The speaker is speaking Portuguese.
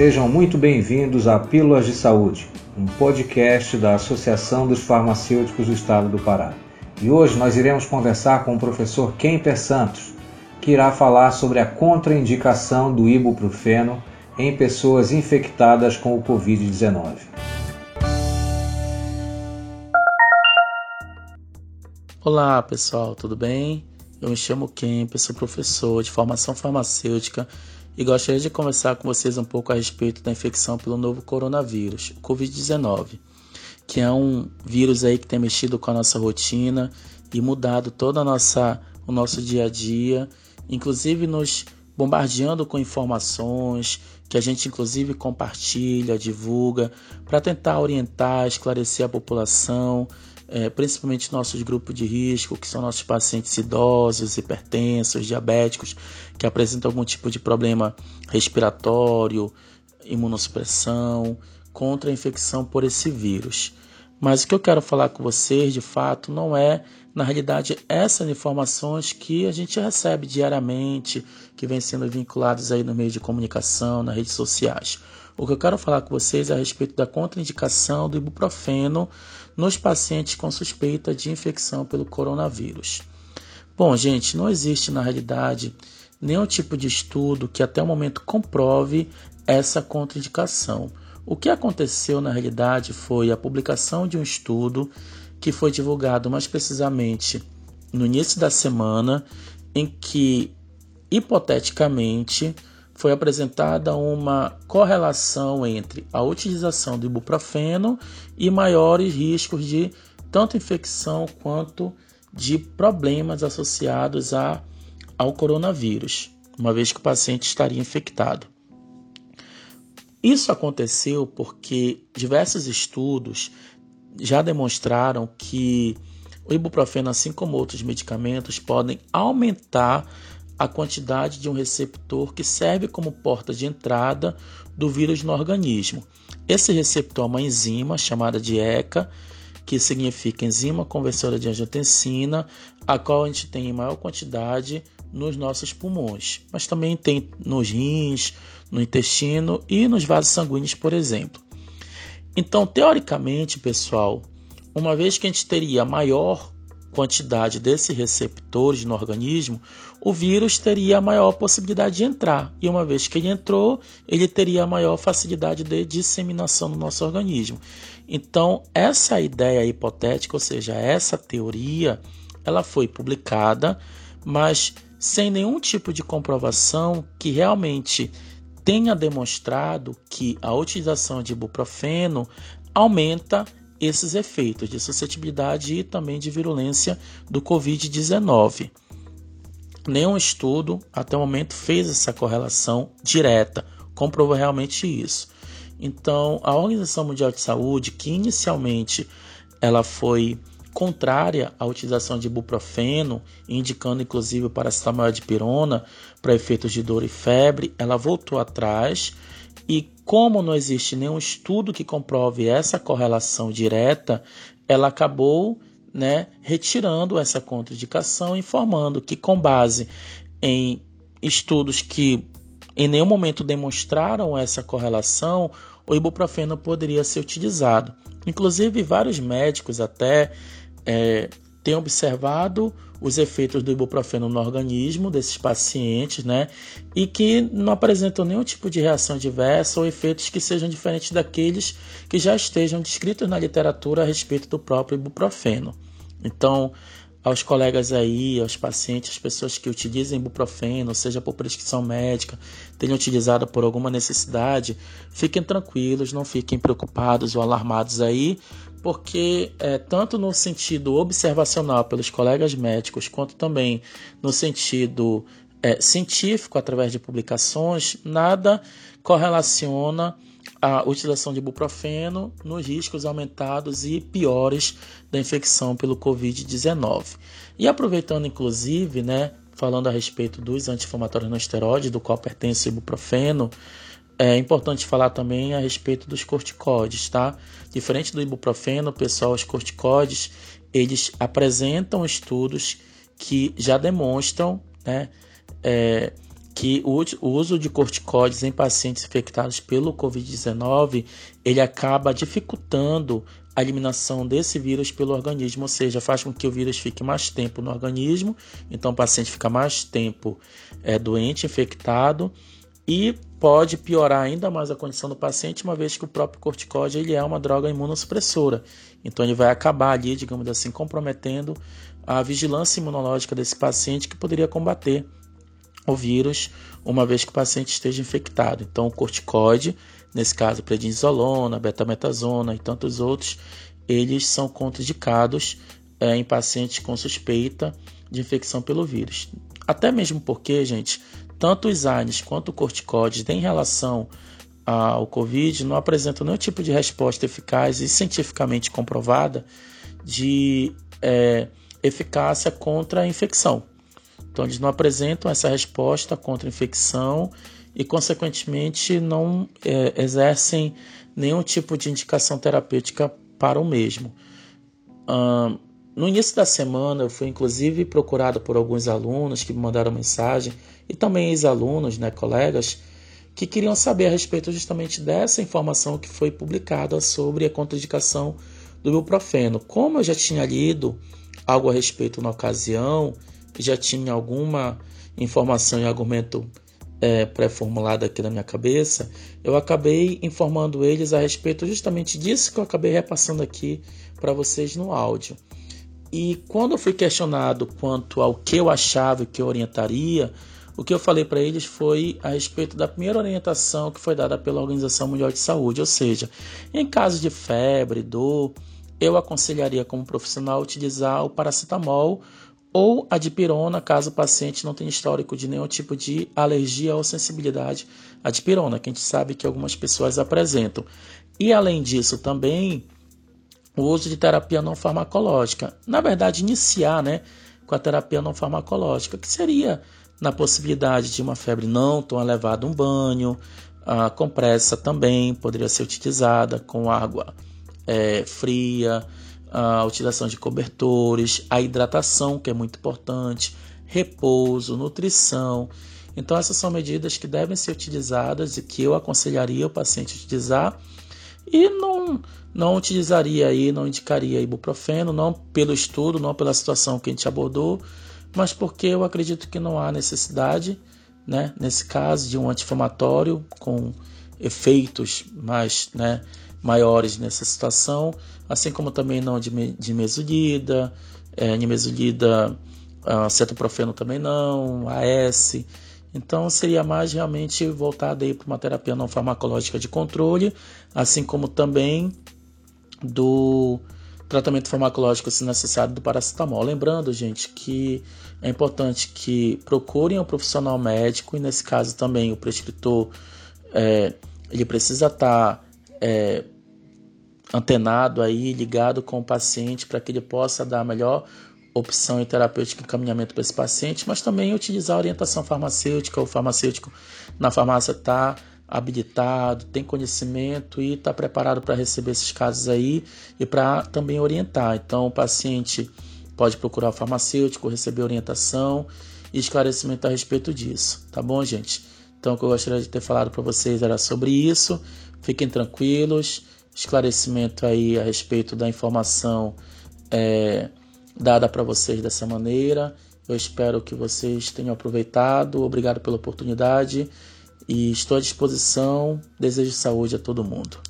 Sejam muito bem-vindos a Pílulas de Saúde, um podcast da Associação dos Farmacêuticos do Estado do Pará. E hoje nós iremos conversar com o professor Kemper Santos, que irá falar sobre a contraindicação do ibuprofeno em pessoas infectadas com o Covid-19. Olá pessoal, tudo bem? Eu me chamo Kemper, sou professor de formação farmacêutica e gostaria de conversar com vocês um pouco a respeito da infecção pelo novo coronavírus, o Covid-19, que é um vírus aí que tem mexido com a nossa rotina e mudado todo a nossa, o nosso dia a dia, inclusive nos bombardeando com informações que a gente inclusive compartilha, divulga, para tentar orientar, esclarecer a população, é, principalmente nossos grupos de risco, que são nossos pacientes idosos, hipertensos, diabéticos, que apresentam algum tipo de problema respiratório, imunossupressão, contra a infecção por esse vírus. Mas o que eu quero falar com vocês, de fato, não é, na realidade, essas informações que a gente recebe diariamente, que vem sendo vinculadas aí no meio de comunicação, nas redes sociais. O que eu quero falar com vocês é a respeito da contraindicação do ibuprofeno nos pacientes com suspeita de infecção pelo coronavírus. Bom, gente, não existe na realidade nenhum tipo de estudo que até o momento comprove essa contraindicação. O que aconteceu na realidade foi a publicação de um estudo que foi divulgado mais precisamente no início da semana, em que hipoteticamente foi apresentada uma correlação entre a utilização do ibuprofeno e maiores riscos de tanto infecção quanto de problemas associados a ao coronavírus, uma vez que o paciente estaria infectado. Isso aconteceu porque diversos estudos já demonstraram que o ibuprofeno, assim como outros medicamentos, podem aumentar a quantidade de um receptor que serve como porta de entrada do vírus no organismo. Esse receptor é uma enzima chamada de ECA, que significa enzima conversora de angiotensina, a qual a gente tem em maior quantidade nos nossos pulmões, mas também tem nos rins, no intestino e nos vasos sanguíneos, por exemplo. Então, teoricamente, pessoal, uma vez que a gente teria maior quantidade desses receptores no organismo, o vírus teria a maior possibilidade de entrar. E uma vez que ele entrou, ele teria a maior facilidade de disseminação no nosso organismo. Então, essa ideia hipotética, ou seja, essa teoria, ela foi publicada, mas sem nenhum tipo de comprovação que realmente tenha demonstrado que a utilização de ibuprofeno aumenta esses efeitos de suscetibilidade e também de virulência do Covid-19. Nenhum estudo até o momento fez essa correlação direta, comprovou realmente isso. Então, a Organização Mundial de Saúde, que inicialmente ela foi contrária à utilização de ibuprofeno, indicando inclusive o paracetamol de pirona para efeitos de dor e febre, ela voltou atrás e como não existe nenhum estudo que comprove essa correlação direta, ela acabou né, retirando essa contraindicação, informando que com base em estudos que em nenhum momento demonstraram essa correlação, o ibuprofeno poderia ser utilizado. Inclusive, vários médicos até é, têm observado os efeitos do ibuprofeno no organismo desses pacientes, né? E que não apresentam nenhum tipo de reação adversa ou efeitos que sejam diferentes daqueles que já estejam descritos na literatura a respeito do próprio ibuprofeno. Então, aos colegas aí, aos pacientes, as pessoas que utilizam ibuprofeno, seja por prescrição médica, tenham utilizado por alguma necessidade, fiquem tranquilos, não fiquem preocupados ou alarmados aí, porque é, tanto no sentido observacional pelos colegas médicos, quanto também no sentido é, científico, através de publicações, nada correlaciona a utilização de ibuprofeno nos riscos aumentados e piores da infecção pelo Covid-19. E aproveitando, inclusive, né, falando a respeito dos anti-inflamatórios não esteroides, do qual pertence o ibuprofeno, é importante falar também a respeito dos corticoides, tá? Diferente do ibuprofeno, pessoal, os corticoides, eles apresentam estudos que já demonstram, né, é, que o uso de corticóides em pacientes infectados pelo COVID-19 ele acaba dificultando a eliminação desse vírus pelo organismo, ou seja, faz com que o vírus fique mais tempo no organismo, então o paciente fica mais tempo é, doente, infectado e pode piorar ainda mais a condição do paciente, uma vez que o próprio corticóide ele é uma droga imunossupressora. Então ele vai acabar ali, digamos assim, comprometendo a vigilância imunológica desse paciente que poderia combater o vírus, uma vez que o paciente esteja infectado. Então o corticóide, nesse caso prednisolona, betametasona e tantos outros, eles são contraindicados é, em pacientes com suspeita de infecção pelo vírus. Até mesmo porque, gente, tanto os AINES quanto o corticóide em relação ao Covid não apresentam nenhum tipo de resposta eficaz e cientificamente comprovada de é, eficácia contra a infecção. Então, eles não apresentam essa resposta contra a infecção e, consequentemente, não é, exercem nenhum tipo de indicação terapêutica para o mesmo. no início da semana, eu fui inclusive procurado por alguns alunos que me mandaram mensagem e também ex-alunos, né, colegas, que queriam saber a respeito justamente dessa informação que foi publicada sobre a contraindicação do ibuprofeno. Como eu já tinha lido algo a respeito na ocasião, já tinha alguma informação e argumento é, pré-formulado aqui na minha cabeça, eu acabei informando eles a respeito justamente disso que eu acabei repassando aqui para vocês no áudio. E quando eu fui questionado quanto ao que eu achava que eu orientaria, o que eu falei para eles foi a respeito da primeira orientação que foi dada pela Organização Mundial de Saúde, ou seja, em caso de febre, dor, eu aconselharia como profissional utilizar o paracetamol ou a dipirona, caso o paciente não tenha histórico de nenhum tipo de alergia ou sensibilidade à dipirona, que a gente sabe que algumas pessoas apresentam. E além disso, também o uso de terapia não farmacológica. Na verdade, iniciar né, com a terapia não farmacológica, que seria na possibilidade de uma febre não tão elevada, um banho, a compressa também poderia ser utilizada com água é, fria, a utilização de cobertores, a hidratação, que é muito importante, repouso, nutrição. Então, essas são medidas que devem ser utilizadas e que eu aconselharia o paciente utilizar e não, não utilizaria aí, não indicaria ibuprofeno, não pelo estudo, não pela situação que a gente abordou, mas porque eu acredito que não há necessidade, né, nesse caso, de um anti-inflamatório com efeitos mais né, maiores nessa situação, assim como também não de, de mesolida, é, nimesulida, uh, cetoprofeno também não, AS. Então seria mais realmente voltado para uma terapia não farmacológica de controle, assim como também do tratamento farmacológico, se necessário, do paracetamol. Lembrando, gente, que é importante que procurem um profissional médico e, nesse caso, também o prescritor é, ele precisa estar tá, é, antenado aí, ligado com o paciente para que ele possa dar a melhor opção e terapêutica encaminhamento para esse paciente, mas também utilizar a orientação farmacêutica. O farmacêutico na farmácia está habilitado, tem conhecimento e está preparado para receber esses casos aí e para também orientar. Então, o paciente pode procurar o farmacêutico, receber orientação e esclarecimento a respeito disso, tá bom, gente? Então, o que eu gostaria de ter falado para vocês era sobre isso. Fiquem tranquilos, esclarecimento aí a respeito da informação é, dada para vocês dessa maneira. Eu espero que vocês tenham aproveitado. Obrigado pela oportunidade e estou à disposição. Desejo saúde a todo mundo.